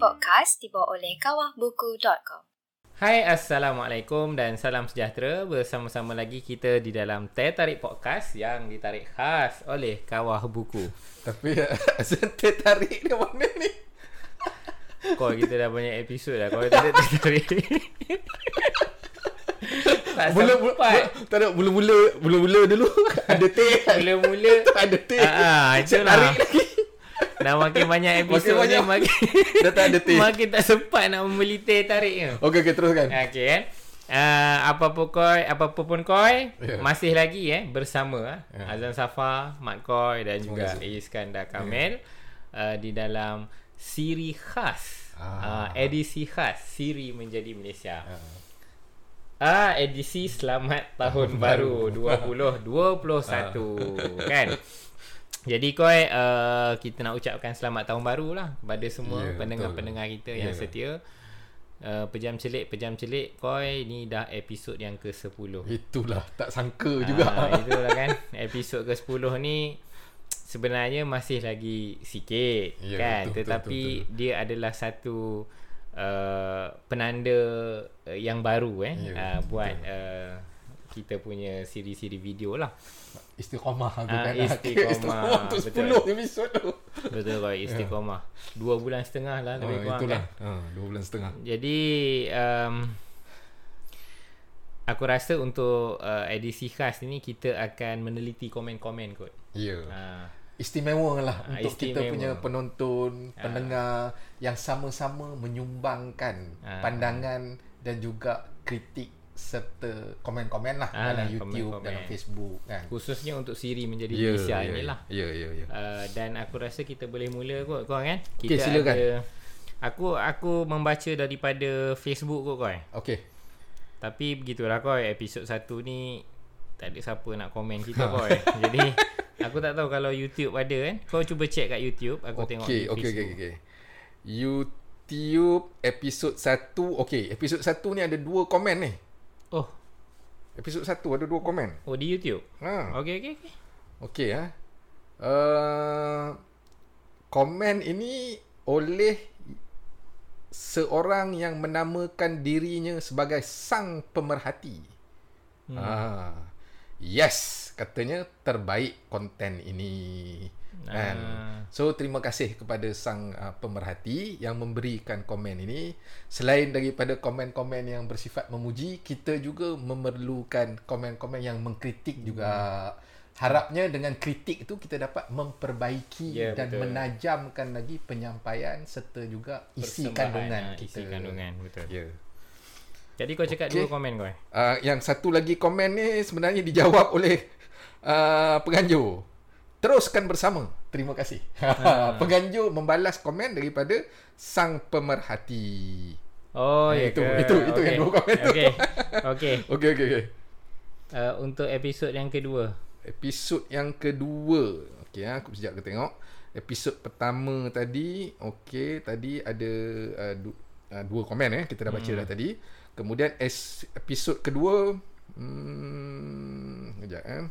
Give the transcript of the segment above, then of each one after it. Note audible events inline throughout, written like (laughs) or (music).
Podcast dibawa oleh kawahbuku.com. Hai Assalamualaikum dan salam sejahtera Bersama-sama lagi kita di dalam Teh Tarik Podcast Yang ditarik khas oleh Kawah Buku Tapi (laughs) asal teh tarik dia mana ni? (laughs) Kau kita dah banyak episod dah Kau tak ada Teh Tarik (laughs) Tak Mula mula tak ada mula-mula mula-mula dulu ada teh. Mula-mula tak ada teh. Ah, ah, Siap itulah. tarik lagi. Dah makin banyak episod Makin banyak. makin, (laughs) Dah tak ada teh. makin tak sempat nak membeli teh tarik ni Okey okey teruskan. Okey kan. Uh, apa-apa koi, apa-apa pun koi, Ya. masih lagi eh bersama eh. Ya. Azan Safa, Mat Koi dan Terima juga kasih. Iskandar Kamil uh, di dalam siri khas. Uh, Ah. edisi khas Siri menjadi Malaysia. Ah. Ah, edisi selamat tahun baru 2021 kan. (laughs) Jadi koi uh, kita nak ucapkan selamat tahun baru lah kepada semua Ya, pendengar-pendengar kita yang Ya. setia. Uh, pejam celik pejam celik koi ni dah episod yang ke-10. Itulah tak sangka juga. Ah, itulah (laughs) kan episod ke-10 ni sebenarnya masih lagi sikit Ya, kan betul, betul, tetapi betul, dia adalah satu uh, penanda uh, yang baru eh Ya, uh, buat uh, kita punya siri-siri video lah. Istiqamah aku Ah, kan. istiqamah, (laughs) Istiqamah untuk betul. 10 episod tu. Betul kau istiqamah. Dua bulan setengah lah lebih Ah, kurang itulah. kan. Ha, dua bulan setengah. Jadi um, aku rasa untuk uh, edisi khas ni kita akan meneliti komen-komen kot. Ya. Ha. Istimewa lah Ah, untuk kita istimewa. punya penonton, Ah. pendengar yang sama-sama menyumbangkan Ah. pandangan dan juga kritik serta komen-komen lah Ah, dalam YouTube, komen-komen. dalam Facebook kan. Khususnya untuk Siri menjadi Ya, Malaysia ya, inilah. Ya, ya, ya. Uh, dan aku rasa kita boleh mula kot kau kan. Kita Okey, silakan. ada Aku aku membaca daripada Facebook kot kau. Okey. Tapi begitulah kau episod 1 ni tak ada siapa nak komen kita (laughs) kau. Jadi aku tak tahu kalau YouTube ada kan. Kau cuba check kat YouTube, aku tengok di Okey, okey, okey, okey. YouTube episod 1. Okey, episod 1 ni ada dua komen ni. Oh, Episod 1 ada dua komen. oh di YouTube. Ha. Okey okey okey. Okey ah. Uh, komen ini oleh seorang yang menamakan dirinya sebagai sang pemerhati. Hmm. Ah. Yes, katanya terbaik konten ini. Kan. Ah. So terima kasih kepada sang uh, pemerhati yang memberikan komen ini. Selain daripada komen-komen yang bersifat memuji, kita juga memerlukan komen-komen yang mengkritik juga. Harapnya dengan kritik itu kita dapat memperbaiki Ya, dan betul. menajamkan lagi penyampaian serta juga isi kandungan ah, kita. Isi kandungan, betul. Ya. Jadi kau cakap Okey. dua komen kau. eh? Uh, yang satu lagi komen ni sebenarnya dijawab oleh uh, penganjur. Teruskan bersama. Terima kasih. Ah. (laughs) penganjur membalas komen daripada sang pemerhati. Oh, Eh, ya itu- ke? itu- itu yang dua komen tu. Okey. (laughs) Okey. Okey okey okey. Uh, untuk episod yang kedua. Episod yang kedua. Okey ah, aku sekejap ke tengok. Episod pertama tadi, okey, tadi ada uh, du, uh, dua komen eh kita dah baca hmm. dah tadi. Kemudian es, episod kedua hmm sekejap eh.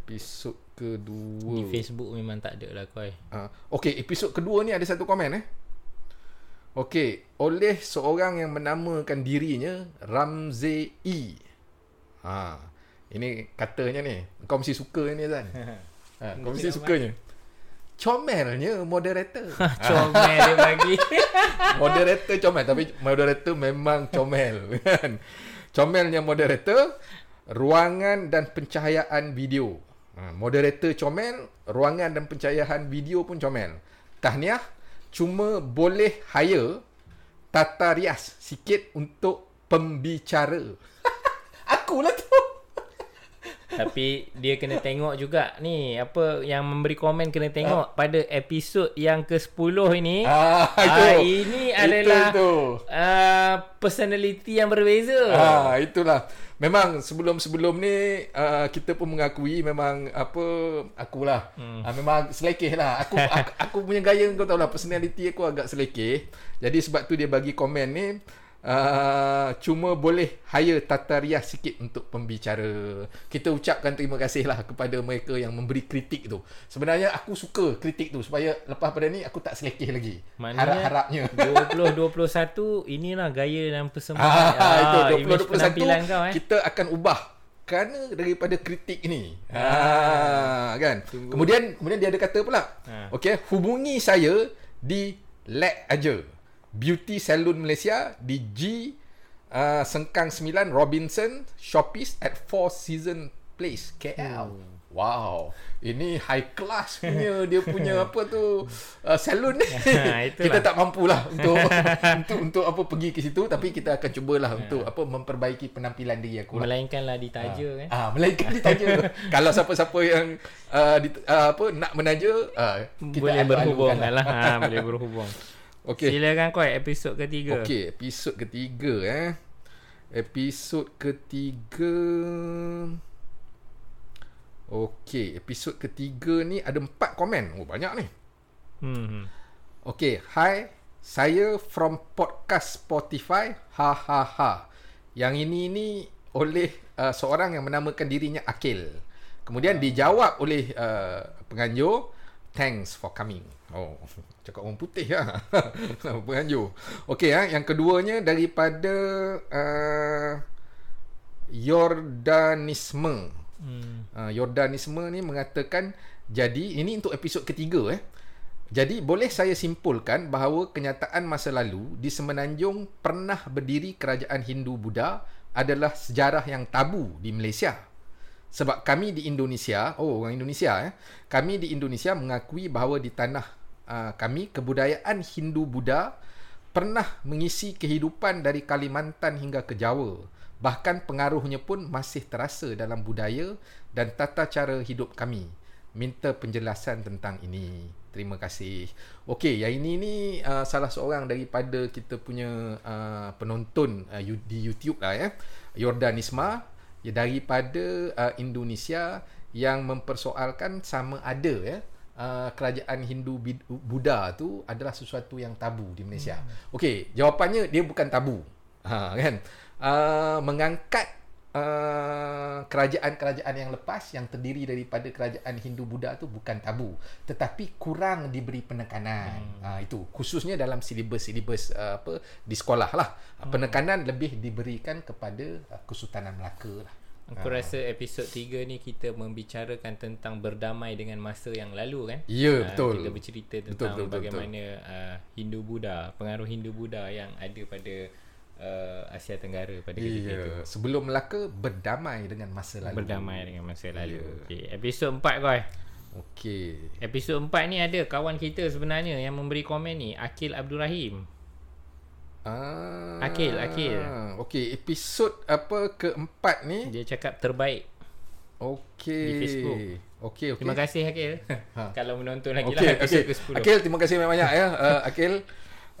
Episod kedua. Di Facebook memang tak ada lah kau. eh. Uh, Okey, episod kedua ni ada satu komen eh. Okey, oleh seorang yang menamakan dirinya Ramzi E. Ha. Ini katanya ni. Kau mesti suka ni Zan. (laughs) Ha, kau mesti sukanya. Comelnya moderator. (laughs) Comel dia bagi. (laughs) moderator comel tapi moderator memang comel kan. Comelnya moderator, ruangan dan pencahayaan video. Ha, moderator comel, ruangan dan pencahayaan video pun comel. Tahniah, cuma boleh hire tata rias sikit untuk pembicara. (laughs) Akulah tu. Tapi dia kena tengok juga ni apa yang memberi komen kena tengok pada episod yang ke-10 ini. Ah, (laughs) itu. Ah, ini adalah itu. uh, personality yang berbeza. Ah, itulah. Memang sebelum-sebelum ni uh, kita pun mengakui memang apa akulah. Hmm. Uh, memang selekeh lah. Aku, (laughs) aku aku punya gaya kau tahu lah personality aku agak selekeh. Jadi sebab tu dia bagi komen ni Uh, cuma boleh hire tata rias sikit untuk pembicara. Kita ucapkan terima kasih lah kepada mereka yang memberi kritik tu. Sebenarnya aku suka kritik tu supaya lepas pada ni aku tak selekeh lagi. Maknanya Harap-harapnya. 2021 inilah gaya dan persembahan Ah, (laughs) itu image penampilan 2021 kau eh. kita akan ubah kerana daripada kritik ni. Ah, kan. Tunggu. Kemudian kemudian dia ada kata pula. Ah. Okey, hubungi saya di Lag aja. Beauty Salon Malaysia di G uh, Sengkang 9 Robinson Shoppes at Four Season Place KL. Hmm. Wow, ini high class punya dia punya (laughs) apa tu uh, salon ni. (laughs) (laughs) Itulah. kita tak mampulah untuk untuk untuk apa pergi ke situ tapi kita akan cubalah untuk apa memperbaiki penampilan diri aku. lah. Melainkanlah ditaja kan. Ah, melainkan ditaja. Kalau siapa-siapa yang uh, di, uh, apa nak menaja, uh, kita boleh berhubung alu-alukan lah. ha, boleh berhubung. Okey. Silakan kau episod ketiga. Okey, episod ketiga eh. Episod ketiga Okey, episod ketiga ni ada empat komen. Oh, banyak ni. Hmm. Okey, hi. Saya from podcast Spotify. Ha ha ha. Yang ini ni oleh uh, seorang yang menamakan dirinya Akil. Kemudian dijawab oleh uh, penganjur, thanks for coming. Oh, cakap orang putih lah. (laughs) penganjur. Okey, ha. yang keduanya daripada uh, Yordanisme. Hmm. Uh, Yordanisme ni mengatakan jadi ini untuk episod ketiga eh. Jadi boleh saya simpulkan bahawa kenyataan masa lalu di Semenanjung pernah berdiri kerajaan Hindu Buddha adalah sejarah yang tabu di Malaysia. Sebab kami di Indonesia, oh orang Indonesia eh, kami di Indonesia mengakui bahawa di tanah uh, kami kebudayaan Hindu Buddha pernah mengisi kehidupan dari Kalimantan hingga ke Jawa. Bahkan pengaruhnya pun masih terasa dalam budaya dan tata cara hidup kami. Minta penjelasan tentang ini. Terima kasih. Okey, yang ini ni uh, salah seorang daripada kita punya uh, penonton uh, di YouTube lah ya. Yordan Isma ya, daripada uh, Indonesia yang mempersoalkan sama ada ya uh, kerajaan Hindu Bid- Buddha tu adalah sesuatu yang tabu di Malaysia. Hmm. Okey, jawapannya dia bukan tabu. Ha kan? Uh, mengangkat uh, kerajaan-kerajaan yang lepas yang terdiri daripada kerajaan Hindu Buddha tu bukan tabu tetapi kurang diberi penekanan. Hmm. Uh, itu khususnya dalam silibus-silibus uh, apa di sekolah lah. Hmm. Penekanan lebih diberikan kepada uh, Kesultanan Melaka lah. Aku rasa episod 3 ni kita membicarakan tentang berdamai dengan masa yang lalu kan. Ya, Ah, betul. Kita bercerita Betul, tentang betul, betul, bagaimana uh, Hindu Buddha, pengaruh Hindu Buddha yang ada pada uh, Asia Tenggara pada ketika itu. Sebelum Melaka berdamai dengan masa lalu. Berdamai dengan masa lalu. Ya. Okey, episod 4 kau. Okey. Episod 4 ni ada kawan kita sebenarnya yang memberi komen ni, Akil Abdul Rahim. Ah. Akil, Akil. Okey, episod apa keempat ni? Dia cakap terbaik. Okey. Di Facebook. Okey, okey. Terima kasih Akil. (laughs) Ha. Kalau menonton lagi Okey, lah episod okey. ke-10. Akil, terima kasih banyak-banyak ya. Uh, (laughs) Akil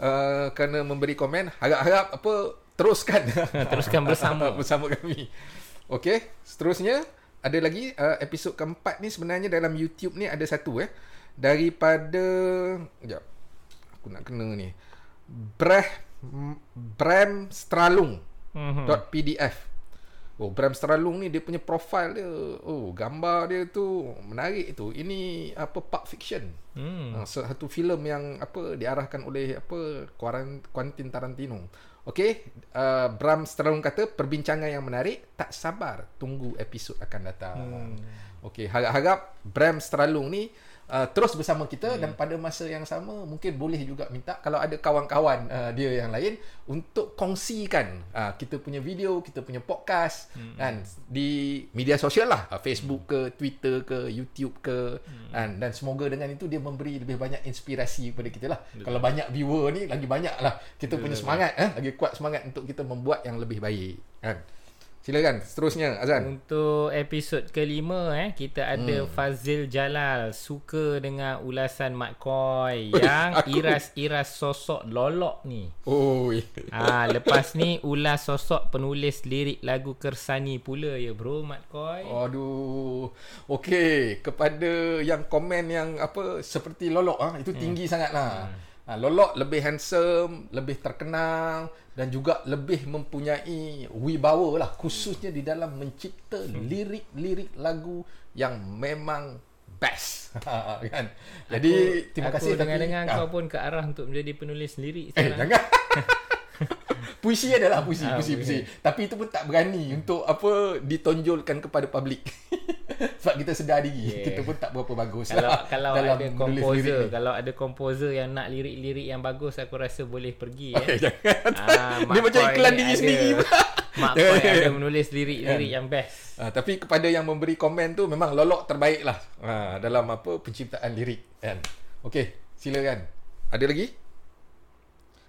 uh, kerana memberi komen. Harap-harap apa teruskan (laughs) Teruskan bersama. bersama kami. Okey, seterusnya ada lagi uh, episod keempat ni sebenarnya dalam YouTube ni ada satu eh daripada jap. Aku nak kena ni. Breh Bram Stralung Mhm. .pdf Oh, Bram Stralung ni dia punya profile dia. Oh, gambar dia tu menarik tu. Ini apa Pulp Fiction. Hmm. Hmm. Satu filem yang apa diarahkan oleh apa Quentin Tarantino. Okey, uh, Bram Stralung kata perbincangan yang menarik, tak sabar tunggu episod akan datang. Hmm. Okey, harap-harap Bram Stralung ni uh, terus bersama kita hmm. dan pada masa yang sama mungkin boleh juga minta kalau ada kawan-kawan uh, dia yang lain untuk kongsikan uh, kita punya video, kita punya podcast hmm. kan di media sosial lah, uh, Facebook ke, Twitter ke, YouTube ke hmm. kan dan semoga dengan itu dia memberi lebih banyak inspirasi kepada kita lah. Betul. Kalau banyak viewer ni lagi banyak lah kita Betul. punya semangat eh lagi kuat semangat untuk kita membuat yang lebih baik kan. Silakan seterusnya Azan. Untuk episod kelima eh kita ada hmm. Fazil Jalal suka dengan ulasan Mat Koi yang (laughs) aku- iras-iras sosok lolok ni. Oi. Ah lepas ni ulas sosok penulis lirik lagu Kersani pula ya bro Mat Koi. Oh. Aduh. Okey, kepada yang komen yang apa seperti lolok ah itu tinggi hmm. sangatlah. Hmm. Ha, Lolok lebih handsome, lebih terkenal dan juga lebih mempunyai wibawa lah khususnya di dalam mencipta lirik-lirik lagu yang memang best (laughs) kan. Jadi terima aku kasih dengar-dengar Ah. kau pun ke arah untuk menjadi penulis lirik Eh sekarang. jangan. (laughs) puisi adalah puisi, Ah, puisi, puisi. puisi. Tapi itu pun tak berani untuk apa ditonjolkan kepada publik. (laughs) Sebab kita sedar diri Yeah. kita pun tak berapa bagus kalau lah kalau dalam ada komposer, kalau ada komposer yang nak lirik-lirik yang bagus aku rasa boleh pergi (laughs) Eh, eh. jangan. Ah, Dia macam iklan diri ada- sendiri. Mak Koi ada jangan. menulis lirik-lirik yang best. Ah, tapi kepada yang memberi komen tu memang lolok terbaik lah ah, dalam apa penciptaan lirik kan. Okey, silakan. Ada lagi?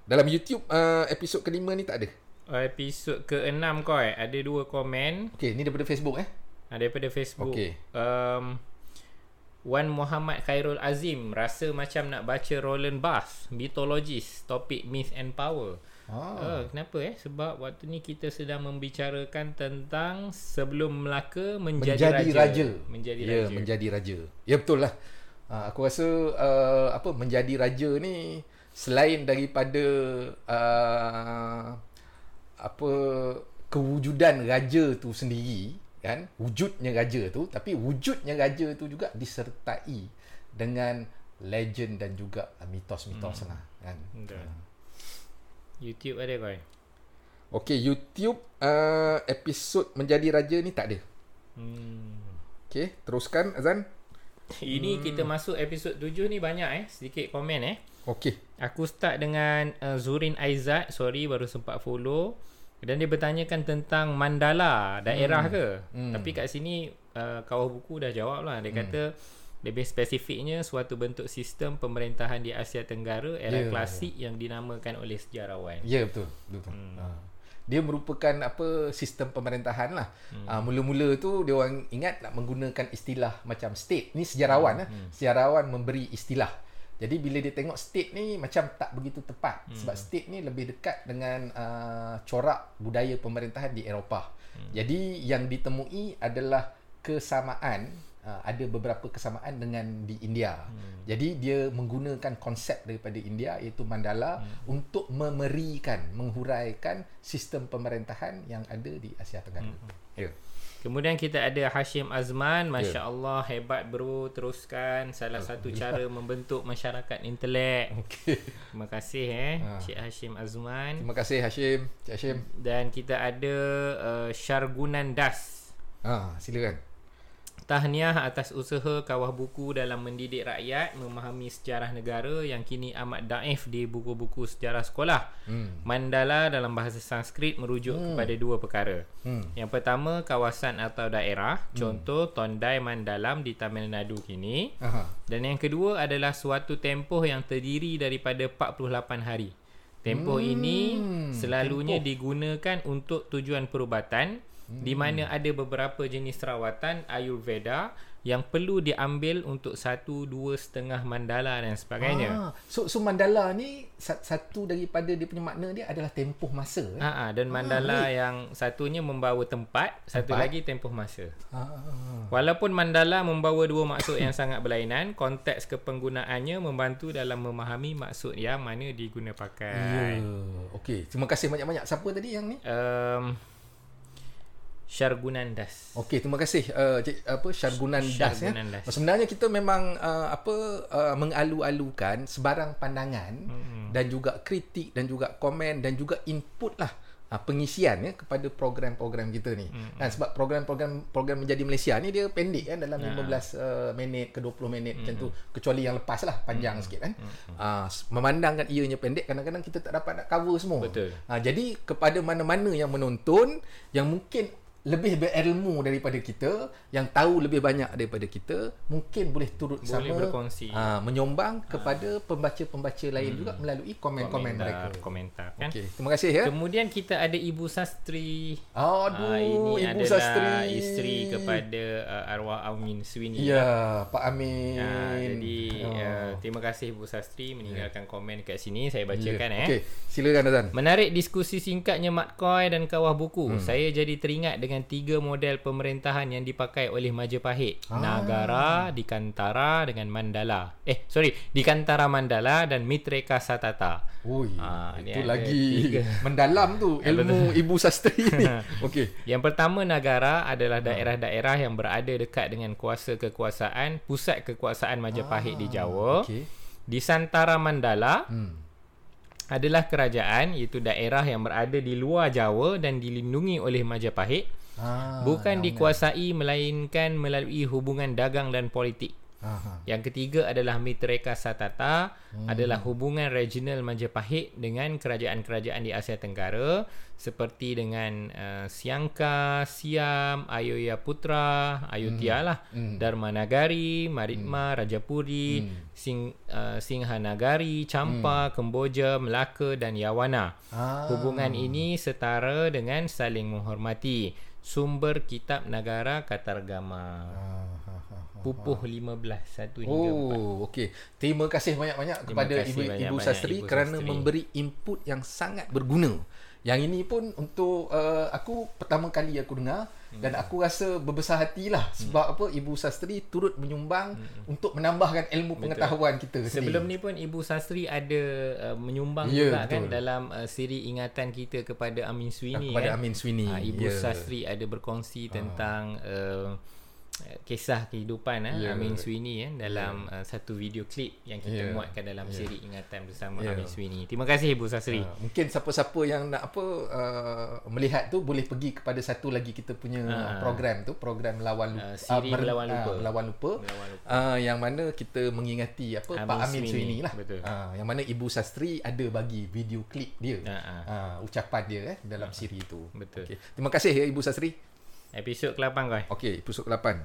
Dalam YouTube uh, episod kelima ni tak ada. Episod ke-6 koi ada dua komen Okey, ni daripada Facebook eh. Ah, daripada Facebook. Okey. Um, Wan Muhammad Khairul Azim rasa macam nak baca Roland Barthes, Mythologist, topik Myth and Power. Ah. Oh, kenapa eh? Sebab waktu ni kita sedang membicarakan tentang sebelum Melaka menjadi, menjadi raja. raja. Menjadi ya, raja. menjadi raja. Ya betul lah. Ha, aku rasa uh, apa menjadi raja ni selain daripada uh, apa kewujudan raja tu sendiri kan wujudnya raja tu tapi wujudnya raja tu juga disertai dengan legend dan juga mitos-mitos lah kan Betul. YouTube ada koi. okey YouTube uh, episod menjadi raja ni tak ada Hmm. okey teruskan Azan Ini kita masuk episod 7 ni banyak eh. Sedikit komen eh. okey Aku start dengan uh, Zurin Aizat. Sorry baru sempat follow. Dan dia bertanyakan tentang mandala daerah hmm. ke. Hmm. Tapi kat sini uh, kawah buku dah jawab lah. Dia kata lebih spesifiknya suatu bentuk sistem pemerintahan di Asia Tenggara era Ya. klasik yang dinamakan oleh sejarawan. Ya betul, betul. Hmm. Ha. Dia merupakan apa sistem pemerintahan lah. Hmm. Ha, mula-mula tu dia orang ingat nak menggunakan istilah macam state. Ni sejarawan hmm. Sejarawan memberi istilah. Jadi bila dia tengok state ni macam tak begitu tepat hmm. sebab state ni lebih dekat dengan uh, corak budaya pemerintahan di Eropah. Hmm. Jadi yang ditemui adalah kesamaan uh, ada beberapa kesamaan dengan di India. Hmm. Jadi dia menggunakan konsep daripada India iaitu mandala hmm. untuk memerikan, menghuraikan sistem pemerintahan yang ada di Asia Tenggara. Hmm. Ya. Kemudian kita ada Hashim Azman, Ya. Masya Allah hebat bro, teruskan salah satu cara membentuk masyarakat intelek. Okey. Terima kasih eh Ha. Cik Hashim Azman. Terima kasih Hashim, Cik Hashim. Dan kita ada uh, Syargunan Das. Ha, silakan. Tahniah atas usaha kawah buku dalam mendidik rakyat memahami sejarah negara yang kini amat daif di buku-buku sejarah sekolah. Hmm. Mandala dalam bahasa Sanskrit merujuk hmm. kepada dua perkara. Hmm. Yang pertama kawasan atau daerah, contoh Tondai Mandalam di Tamil Nadu kini. Aha. Dan yang kedua adalah suatu tempoh yang terdiri daripada 48 hari. Tempoh Hmm, ini selalunya digunakan untuk tujuan perubatan Hmm. di mana ada beberapa jenis rawatan Ayurveda yang perlu diambil untuk satu, dua setengah mandala dan sebagainya. Ah, so so mandala ni sa- satu daripada dia punya makna dia adalah tempoh masa. Eh? Ha, ha, dan mandala yang satunya membawa tempat, satu Tempat. lagi tempoh masa. Ah. Walaupun mandala membawa dua maksud yang sangat berlainan, konteks kepenggunaannya membantu dalam memahami maksud yang mana diguna Ya. pakai. Okey, terima kasih banyak-banyak. Siapa tadi yang ni? Um, Syargunan Das. Okey, terima kasih uh, Cik, apa Syargunan Das ya. Das. Sebenarnya kita memang uh, apa uh, mengalu-alukan sebarang pandangan hmm. dan juga kritik dan juga komen dan juga input lah uh, pengisian ya kepada program-program kita ni. Hmm. Dan sebab program-program program menjadi Malaysia ni dia pendek kan dalam 15 uh, minit ke 20 minit hmm. macam tu kecuali yang lepas lah panjang hmm. sikit kan. Hmm. Uh, memandangkan ianya pendek kadang-kadang kita tak dapat nak cover semua. Betul. Ha, jadi kepada mana-mana yang menonton yang mungkin lebih berilmu daripada kita, yang tahu lebih banyak daripada kita, mungkin boleh turut Boleh sama berkongsi. ha, menyumbang kepada pembaca-pembaca lain juga melalui komen-komen mereka. Komentar kan. Okey, terima kasih ya. Kemudian kita ada Ibu Sastri. Aduh, Ah, ini Ibu adalah Sastri. isteri kepada uh, arwah Amin Swini. Ya, Pak Amin. Ah, jadi Oh. uh, terima kasih Ibu Sastri meninggalkan komen kat sini saya bacakan Ya. eh. Okey, silakan Azan. Menarik diskusi singkatnya Mat Koi dan kawah buku. Hmm. Saya jadi teringat dengan dengan tiga model pemerintahan yang dipakai oleh Majapahit. Ah. Nagara, Dikantara dengan Mandala. Eh, sorry, Dikantara Mandala dan Mitreka Satata. Ui, Ah, ni itu lagi tiga. (laughs) mendalam tu (laughs) ilmu ibu sastri ni. (laughs) Okey. Yang pertama Nagara adalah daerah-daerah yang berada dekat dengan kuasa kekuasaan, pusat kekuasaan Majapahit di Jawa. Okey. Di Santara Mandala Hmm. adalah kerajaan iaitu daerah yang berada di luar Jawa dan dilindungi oleh Majapahit Ah, bukan dikuasai melainkan melalui hubungan dagang dan politik. Aha. Yang ketiga adalah Mitreka Satata hmm. adalah hubungan regional Majapahit dengan kerajaan-kerajaan di Asia Tenggara seperti dengan uh, Siangka, Siam, Ayodhya Putra, Ayutthaya lah, Hmm. Dharmanagari, Maritma, Rajapuri, Sing, uh, Singhanagari, Champa, Kemboja, Melaka dan Yawana. Ah. Hubungan ini setara dengan saling menghormati. Sumber Kitab Negara Katargama. Pupuh 15 1 hingga 4. Oh, okey. Terima kasih banyak-banyak Terima kepada kasih Ibu Ibu banyak-banyak, Sastri Ibu kerana Sastri. memberi input yang sangat berguna. Yang ini pun untuk uh, aku pertama kali aku dengar Hmm. dan aku rasa berbesar hatilah sebab apa Ibu Sastri turut menyumbang untuk menambahkan ilmu pengetahuan kita Hmm. Sebelum ni pun Ibu Sastri ada uh, menyumbang Ya, juga kan betul. dalam uh, siri ingatan kita kepada Amin Swini kepada kan. Amin Swini. Uh, Ibu Ya. Sastri ada berkongsi tentang uh, kisah kehidupan eh, Ya. Amin Swini eh, dalam uh, satu video klip yang kita Ya. muatkan dalam Ya. siri ingatan bersama Ya. Amin Swini. Terima kasih Ibu Sastri. Uh, mungkin siapa-siapa yang nak apa uh, melihat tu boleh pergi kepada satu lagi kita punya Ah. program tu program melawan lupa Ah, siri Melawan Lupa. ah, melawan lupa Melawan Lupa. Uh, yang mana kita mengingati apa Amin Pak Amin. Swini lah Betul. uh, yang mana Ibu Sastri ada bagi video klip dia Ah, ah. uh, ucapan dia eh dalam siri tu Betul. okay. terima kasih ya Ibu Sastri Episod ke-8 kau. Okey, episod ke-8.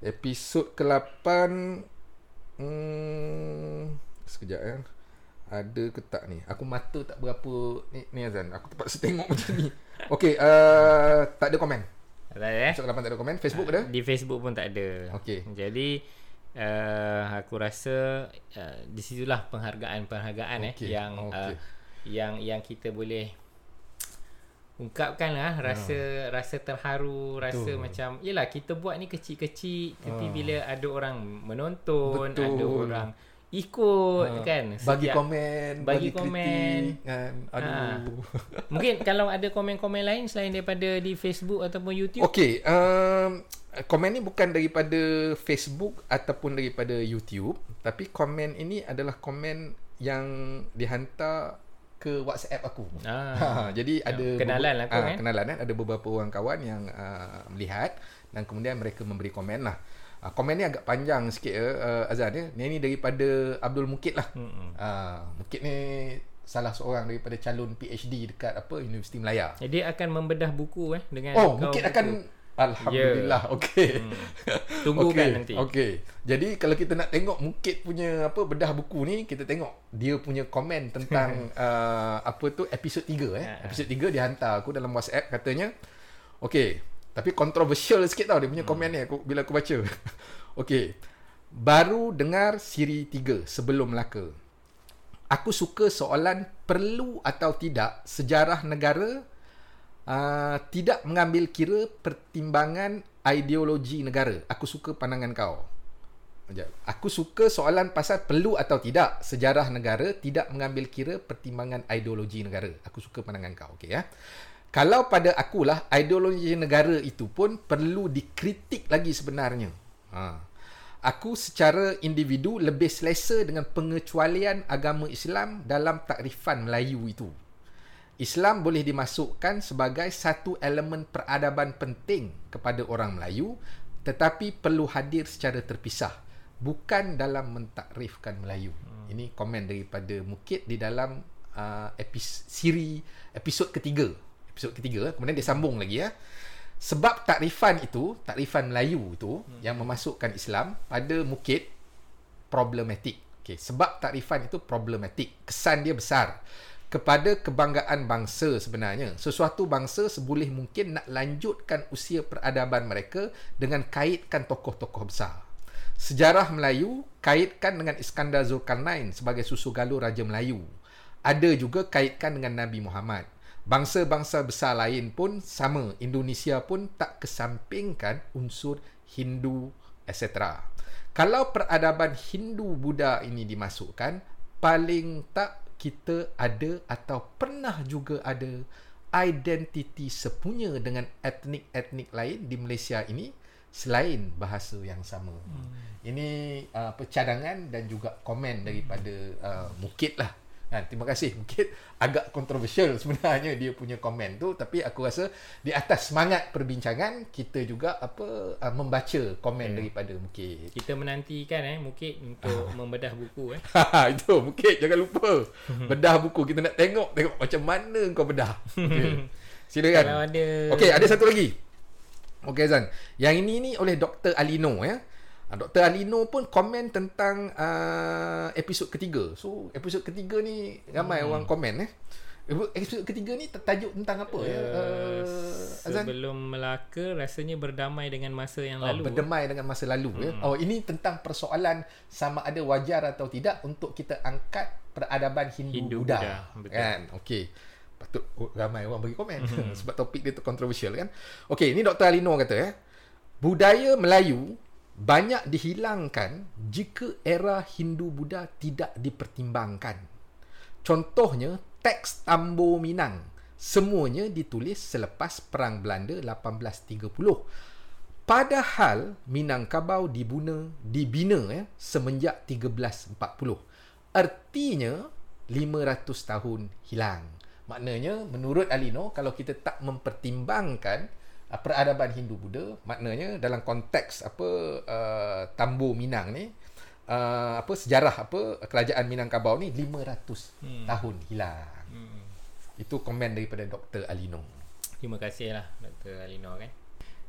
Episod ke-8 hmm, sekejap ya. Ada ke tak ni? Aku mata tak berapa ni, ni Azan. Aku terpaksa tengok (laughs) macam ni. Okey, uh, tak ada komen. Tak ada eh? Episod ke-8 tak ada komen. Facebook ada? Di Facebook pun tak ada. Okey. Jadi uh, aku rasa uh, di situlah penghargaan-penghargaan Okey, eh yang okey. uh, yang yang kita boleh ungkapkan lah rasa rasa terharu rasa Betul. macam yalah kita buat ni kecil-kecil tapi Ah. bila ada orang menonton Betul. ada orang ikut Ah, kan Bagi setiap- komen, bagi bagi, komen. kan. Aduh. (laughs) mungkin kalau ada komen-komen lain selain daripada di Facebook ataupun YouTube Okey, um, komen ni bukan daripada Facebook ataupun daripada YouTube, tapi komen ini adalah komen yang dihantar ke WhatsApp aku. ah (laughs) Ha, jadi ada kenalan lah kau, ah, kan? kenalan kan ada beberapa orang kawan yang uh, melihat dan kemudian mereka memberi komen lah. Uh, komen ni agak panjang sikit ya uh, Azan ya. Ni, ni daripada Abdul Mukit lah. Mm-mm. Uh, Mukit ni salah seorang daripada calon PhD dekat apa Universiti Melaya. Jadi akan membedah buku eh dengan Oh, Mukit buku. akan Alhamdulillah. Yeah. Okey. Hmm. Tunggu Okey, kan nanti. Okey. Jadi kalau kita nak tengok Mukit punya apa bedah buku ni, kita tengok dia punya komen tentang (laughs) uh, apa tu episod 3 eh. Ha. Episod 3 dia hantar aku dalam WhatsApp katanya. Okey. Tapi controversial sikit tau dia punya komen ni aku bila aku baca. (laughs) Okey. Baru dengar siri 3 sebelum Melaka. Aku suka soalan perlu atau tidak sejarah negara uh, tidak mengambil kira pertimbangan ideologi negara. Aku suka pandangan kau. Aku suka soalan pasal perlu atau tidak sejarah negara tidak mengambil kira pertimbangan ideologi negara. Aku suka pandangan kau. Okey ya. Kalau pada akulah ideologi negara itu pun perlu dikritik lagi sebenarnya. Ha. Aku secara individu lebih selesa dengan pengecualian agama Islam dalam takrifan Melayu itu. Islam boleh dimasukkan sebagai satu elemen peradaban penting kepada orang Melayu tetapi perlu hadir secara terpisah bukan dalam mentakrifkan Melayu. Hmm. Ini komen daripada Mukit di dalam uh, epis siri episod ketiga. Episod ketiga kemudian dia sambung lagi ya. Sebab takrifan itu, takrifan Melayu itu hmm. yang memasukkan Islam pada Mukit problematik. Okey, sebab takrifan itu problematik. Kesan dia besar kepada kebanggaan bangsa sebenarnya. Sesuatu bangsa seboleh mungkin nak lanjutkan usia peradaban mereka dengan kaitkan tokoh-tokoh besar. Sejarah Melayu kaitkan dengan Iskandar Zulkarnain sebagai susu galur Raja Melayu. Ada juga kaitkan dengan Nabi Muhammad. bangsa-bangsa besar lain pun sama. Indonesia pun tak kesampingkan unsur Hindu etc. Kalau peradaban Hindu Buddha ini dimasukkan, paling tak kita ada atau pernah juga ada identiti sepunya dengan etnik-etnik lain di Malaysia ini selain bahasa yang sama. Hmm. Ini uh, cadangan dan juga komen daripada uh, Mukit lah. Ha, terima kasih. (laughs) Mungkin agak kontroversial sebenarnya dia punya komen tu tapi aku rasa di atas semangat perbincangan kita juga apa uh, membaca komen yeah. daripada Mukit. Kita menantikan eh Mukit untuk membedah buku eh. (laughs) Itu Mukit jangan lupa. (laughs) Bedah buku kita nak tengok tengok macam mana kau bedah. Okey. Silakan. Kalau ada Okey, ada satu lagi. Okey Zan. Yang ini ni oleh Dr. Alino ya. Uh, Dr. Alino pun komen tentang uh, episod ketiga. So, episod ketiga ni ramai hmm. orang komen eh. Episod ketiga ni tajuk tentang apa uh, ya? Uh, Azan? Sebelum Melaka rasanya berdamai dengan masa yang oh, lalu. Berdamai dengan masa lalu ya. hmm. ya. Oh, ini tentang persoalan sama ada wajar atau tidak untuk kita angkat peradaban Hindu, Hindu Buddha. Kan? Okey. Patut oh, ramai orang bagi komen hmm. sebab topik dia tu kontroversial kan. Okey, ini Dr. Alino kata ya. Budaya Melayu banyak dihilangkan jika era Hindu-Buddha tidak dipertimbangkan. Contohnya, teks Tambo Minang. Semuanya ditulis selepas Perang Belanda 1830. Padahal Minangkabau dibuna, dibina ya, semenjak 1340. Artinya, 500 tahun hilang. Maknanya, menurut Alino, kalau kita tak mempertimbangkan peradaban Hindu Buddha maknanya dalam konteks apa uh, Tambu Minang ni uh, apa sejarah apa kerajaan Minangkabau ni 500 hmm. tahun hilang. Hmm. Itu komen daripada Dr. Alino. Terima kasihlah Dr. Alino kan.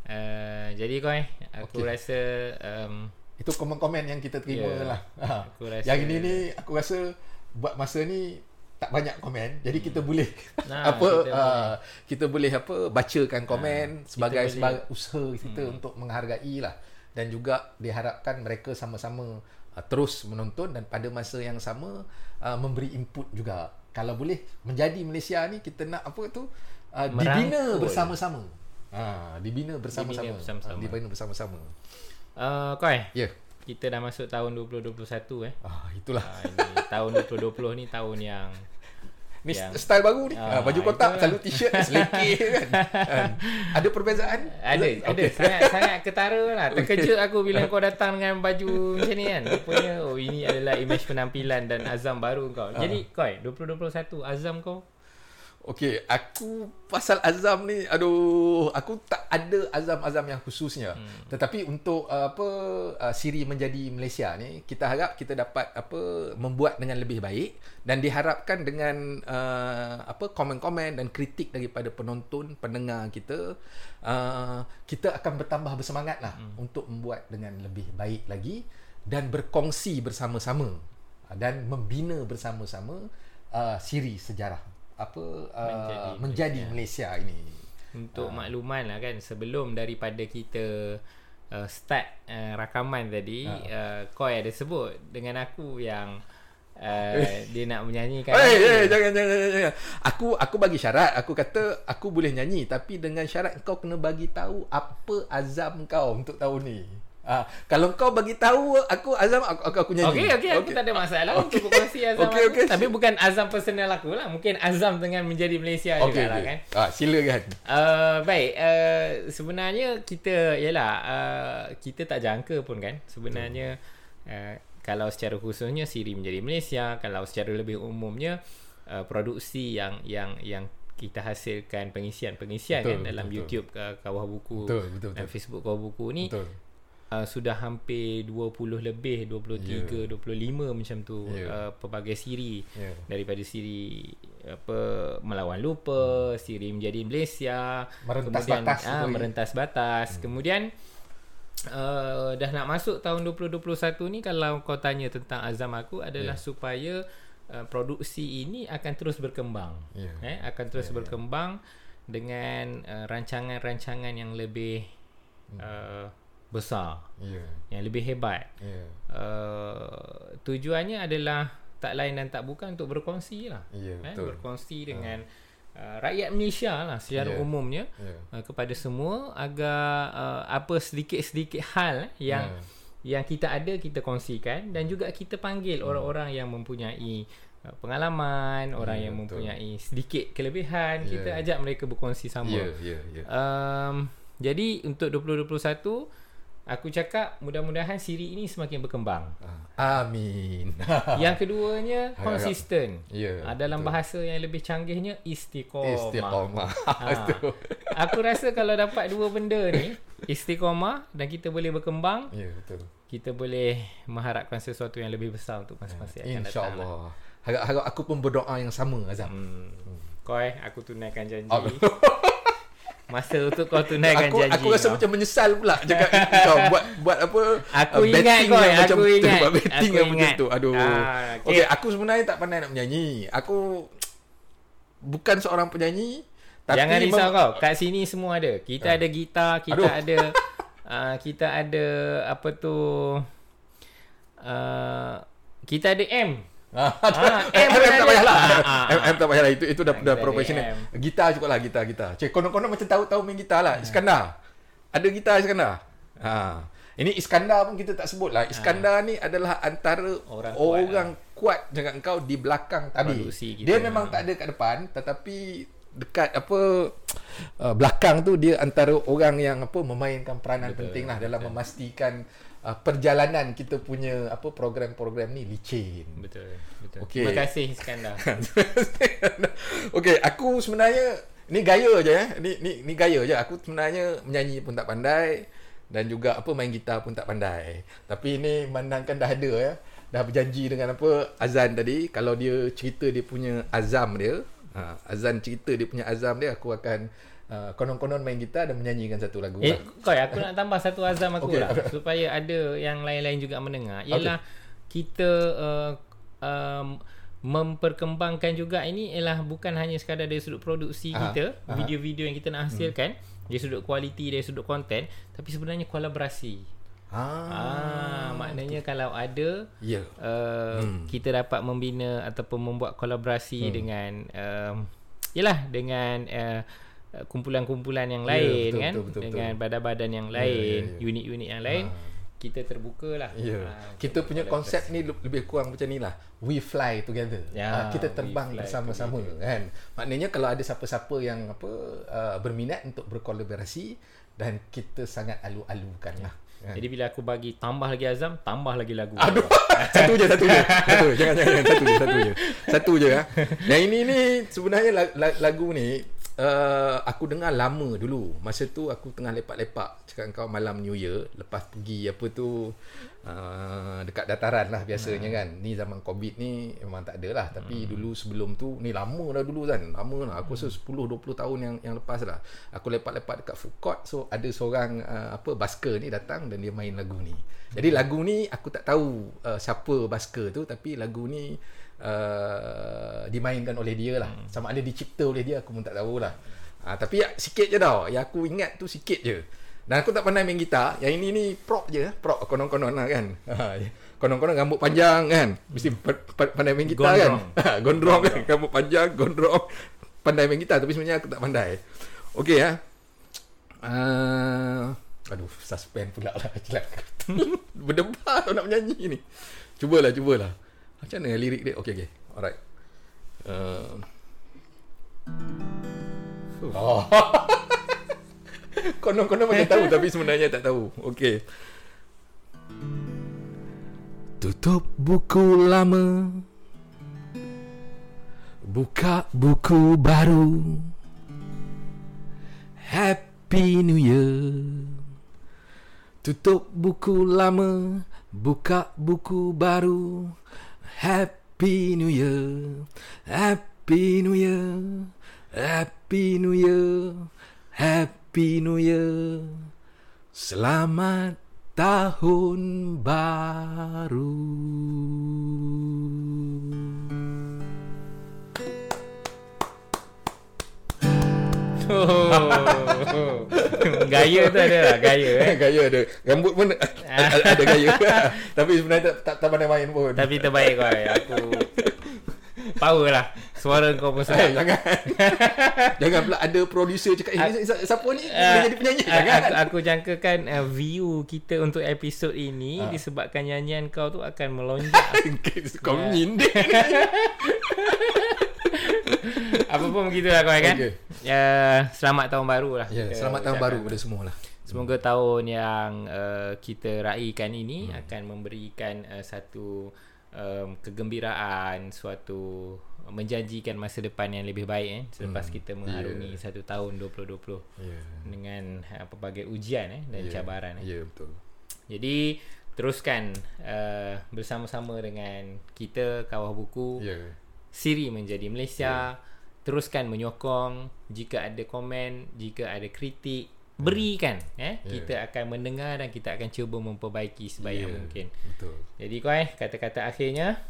Uh, jadi kau eh aku okay. rasa um, itu komen-komen yang kita terima yeah, lah. Ha. Aku rasa yang ini ni aku rasa buat masa ni tak banyak komen jadi hmm. (laughs) kita boleh nah, apa kita, uh, boleh. kita boleh apa bacakan komen nah, sebagai sebagai usaha kita hmm. untuk menghargai lah. Dan juga diharapkan mereka sama-sama uh, terus menonton dan pada masa yang sama uh, memberi input juga. Kalau boleh menjadi Malaysia ni kita nak apa tu? Uh, dibina bersama-sama. Ha dibina bersama-sama. dibina bersama-sama, dibina bersama-sama. Uh, koi. Ya. Yeah. kita dah masuk tahun 2021 eh. Ah itulah. Uh, ini tahun 2020 ni tahun yang Ni yang, style baru ni. Uh, baju kotak selalu t-shirt (laughs) selekeh kan. kan. Ada perbezaan? Ada, okay. ada. Sangat sangat ketara lah. (laughs) Terkejut aku bila kau datang dengan baju macam ni kan. Rupanya oh ini adalah image penampilan dan azam baru kau. Uh. Jadi koi 2021 azam kau Okey, aku pasal azam ni, aduh, aku tak ada azam-azam yang khususnya. Hmm. Tetapi untuk uh, apa uh, Siri menjadi Malaysia ni, kita harap kita dapat apa membuat dengan lebih baik dan diharapkan dengan uh, apa komen-komen dan kritik daripada penonton, pendengar kita, uh, kita akan bertambah bersemangat lah hmm. untuk membuat dengan lebih baik lagi dan berkongsi bersama-sama dan membina bersama-sama uh, Siri sejarah apa uh, menjadi, menjadi Malaysia. Malaysia ini. Untuk uh. makluman lah kan sebelum daripada kita uh, start uh, rakaman tadi uh. Uh, Koi ada sebut dengan aku yang uh, dia nak menyanyikan. Hey, hey, jangan, jangan jangan jangan. Aku aku bagi syarat. Aku kata aku boleh nyanyi tapi dengan syarat kau kena bagi tahu apa azam kau untuk tahun ni. Ah, kalau kau bagi tahu aku Azam aku aku, aku nyanyi. Okey okey okay. aku tak ada masalah okay. untuk berkongsi Azam. okay, okay. Tapi bukan Azam personal aku lah. Mungkin Azam dengan menjadi Malaysia okay, juga okay. lah kan. Ah silakan. Uh, baik uh, sebenarnya kita yalah uh, kita tak jangka pun kan. Sebenarnya uh, kalau secara khususnya Siri menjadi Malaysia, kalau secara lebih umumnya uh, produksi yang yang yang kita hasilkan pengisian-pengisian kan dalam betul. YouTube ke kawah buku betul, betul, betul. dan Facebook kawah buku ni betul uh, sudah hampir 20 lebih 23 yeah. 25 macam tu yeah. uh, pelbagai siri yeah. daripada siri apa melawan lupa hmm. siri menjadi Malaysia merentas kemudian batas ah merentas batas hmm. kemudian uh, dah nak masuk tahun 2021 ni kalau kau tanya tentang azam aku adalah yeah. supaya uh, produksi ini akan terus berkembang yeah. eh akan terus yeah, ya. berkembang yeah. dengan uh, rancangan-rancangan yang lebih hmm. uh, besar yeah. yang lebih hebat yeah. uh, tujuannya adalah tak lain dan tak bukan untuk berkongsi lah yeah, eh? berkongsi dengan uh. uh, rakyat Malaysia lah secara Ya. yeah. umumnya Ya. uh, kepada semua agar uh, apa sedikit-sedikit hal eh, yang Ya. yang kita ada kita kongsikan dan juga kita panggil orang-orang yang mempunyai uh, pengalaman, orang Ya, yang betul. mempunyai sedikit kelebihan, Ya. kita ajak mereka berkongsi sama. Ya, ya, ya. Um, jadi untuk 2021 aku cakap mudah-mudahan Siri ini semakin berkembang. Ah, Amin. (laughs) Yang keduanya konsisten. Ya, Ah, dalam betul. bahasa yang lebih canggihnya istiqomah. Istiqamah. Ha. (laughs) Aku rasa kalau dapat dua benda ni, istiqomah dan kita boleh berkembang, Ya, betul. kita boleh mengharapkan sesuatu yang lebih besar untuk masa-masa yang akan datang. lah. InsyaAllah. Harap-harap aku pun berdoa yang sama Azam. Hmm. Kau eh, aku tunaikan janji. Oh. (laughs) Masa untuk kau tunaikan aku, janji. aku rasa kau. macam menyesal pula cakap (laughs) kau buat buat apa Aku uh, ingat kau, yang aku macam ingat. buat betting Aku yang macam ingat. tu aduh Ah, okey okay. aku sebenarnya tak pandai nak menyanyi aku bukan seorang penyanyi tapi Jangan risau mem- kau. Kat sini semua ada. Kita Ah. ada gitar, kita Aduh. ada uh, (laughs) kita ada apa tu uh, kita ada M. Ah, Ah, (laughs) M, tak ada. payahlah. Ah, ah, M, M tak payahlah. Itu itu dah, Ah, dah ada Gitar cukup lah, gitar, gitar. Cik, konon-konon macam tahu-tahu main gitar lah. Iskandar. Ada gitar Iskandar. Ha. Ini Iskandar pun kita tak sebut lah. Iskandar ni adalah antara Orang orang, kuat kuat, dengan kau di belakang tadi. Dia memang tak ada kat depan tetapi dekat apa uh, belakang tu dia antara orang yang apa memainkan peranan Betul, penting lah dalam memastikan uh, perjalanan kita punya apa program-program ni licin. Betul, betul. Okey. Terima kasih Iskandar. (laughs) Okey, aku sebenarnya ni gaya je eh. Ni ni ni gaya je. Aku sebenarnya menyanyi pun tak pandai dan juga apa main gitar pun tak pandai. Tapi ni memandangkan dah ada ya. Dah berjanji dengan apa Azan tadi kalau dia cerita dia punya azam dia, ha, Azan cerita dia punya azam dia aku akan uh, konon-konon main gitar dan menyanyikan satu lagu Eh, lah. kau aku nak tambah satu azam aku (laughs) Okey. lah supaya ada yang lain-lain juga mendengar. Ialah kita uh, um, memperkembangkan juga ini ialah bukan hanya sekadar dari sudut produksi Aha, kita, aha. video-video yang kita nak hasilkan, dari sudut kualiti, dari sudut konten, tapi sebenarnya kolaborasi. Ah, Ah, maknanya kalau ada ya. uh, Hmm. kita dapat membina ataupun membuat kolaborasi dengan um, yalah dengan uh, uh, kumpulan-kumpulan yang Ya, lain betul, kan betul, betul, dengan betul. badan-badan yang Ya, lain, ya, ya. unit-unit yang lain, kita terbuka lah. Ya. Ah, kita punya konsep ni le- lebih kurang macam ni lah. We fly together. Ya, Ah, kita terbang bersama-sama kan. Maknanya kalau ada siapa-siapa yang apa uh, berminat untuk berkolaborasi dan kita sangat alu-alukan lah. Kan? Jadi bila aku bagi tambah lagi azam, tambah lagi lagu. Aduh, (laughs) satu je, satu je. Satu, jangan, jangan, jangan. Satu je, satu je. Satu je. Ha. Dan ini ni sebenarnya la- la- lagu ni uh, aku dengar lama dulu. Masa tu aku tengah lepak-lepak cakap kau malam New Year lepas pergi apa tu uh, dekat dataran lah biasanya kan. Ni zaman Covid ni memang tak ada lah. Tapi dulu sebelum tu ni lama dah dulu kan. Lama lah. Aku rasa 10 20 tahun yang yang lepas lah. Aku lepak-lepak dekat food court so ada seorang uh, apa basker ni datang dan dia main lagu ni. Jadi lagu ni aku tak tahu uh, siapa basker tu tapi lagu ni uh, dimainkan oleh dia lah. Sama ada dicipta oleh dia aku pun tak tahulah. Uh, tapi ya, sikit je tau. Yang aku ingat tu sikit je. Dan aku tak pandai main gitar. Yang ini ni prop je. Prop konon-konon lah kan. (laughs) Konon-konon rambut panjang kan. Mesti pa- pa- pandai main gitar Gondrong. kan. gondrong kan. (laughs) Rambut panjang, gondrong. Pandai main gitar. Tapi sebenarnya aku tak pandai. Okey ya. Uh, aduh, suspend pula lah. (laughs) Celak. Berdebar nak menyanyi ni. Cubalah, cubalah. Macam mana lirik dia? Okey, okey. Alright. Uh, oh. (laughs) Konon-konon macam tahu tapi sebenarnya tak tahu. Okey. Tutup buku lama. Buka buku baru. Happy New Year. Tutup buku lama, buka buku baru. Happy New Year. Happy New Year. Happy New Year. Happy New Year. Selamat tahun baru. Oh. gaya tu ada lah, gaya eh. (laughs) gaya ada. Rambut pun ada, (laughs) ada gaya. (laughs) Tapi sebenarnya tak, tak, tak pandai main pun. Tapi terbaik kau. eh. Aku Power lah. Suara kau pun Eh, sedap. jangan. jangan pula ada producer cakap, eh, si- siapa ni? Ah, jadi penyanyi. ah, Jangan. aku, aku jangkakan uh, view kita untuk episod ini Ah. disebabkan nyanyian kau tu akan melonjak. Kau Ya. menyindir. Apa pun begitulah kau kan. Okey. Uh, selamat tahun baru lah. Ya, kita selamat tahun baru kepada semua lah. Semoga tahun yang uh, kita raikan ini Hmm. akan memberikan uh, satu um, kegembiraan, suatu menjanjikan masa depan yang lebih baik eh selepas Hmm. kita mengarungi Ya. satu tahun 2020 Ya. dengan uh, pelbagai ujian eh dan Ya. cabaran eh. Ya, betul. Jadi teruskan uh, bersama-sama dengan kita kawah buku Ya. Siri menjadi Malaysia. Teruskan menyokong jika ada komen, jika ada kritik, berikan eh. Ya. Kita akan mendengar dan kita akan cuba memperbaiki sebaik Ya, mungkin. Betul. Jadi kau eh kata-kata akhirnya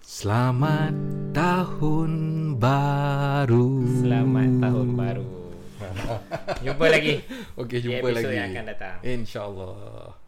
Selamat tahun baru. selamat tahun baru. (laughs) Jumpa lagi Okey, di jumpa episod lagi. yang akan datang. InsyaAllah.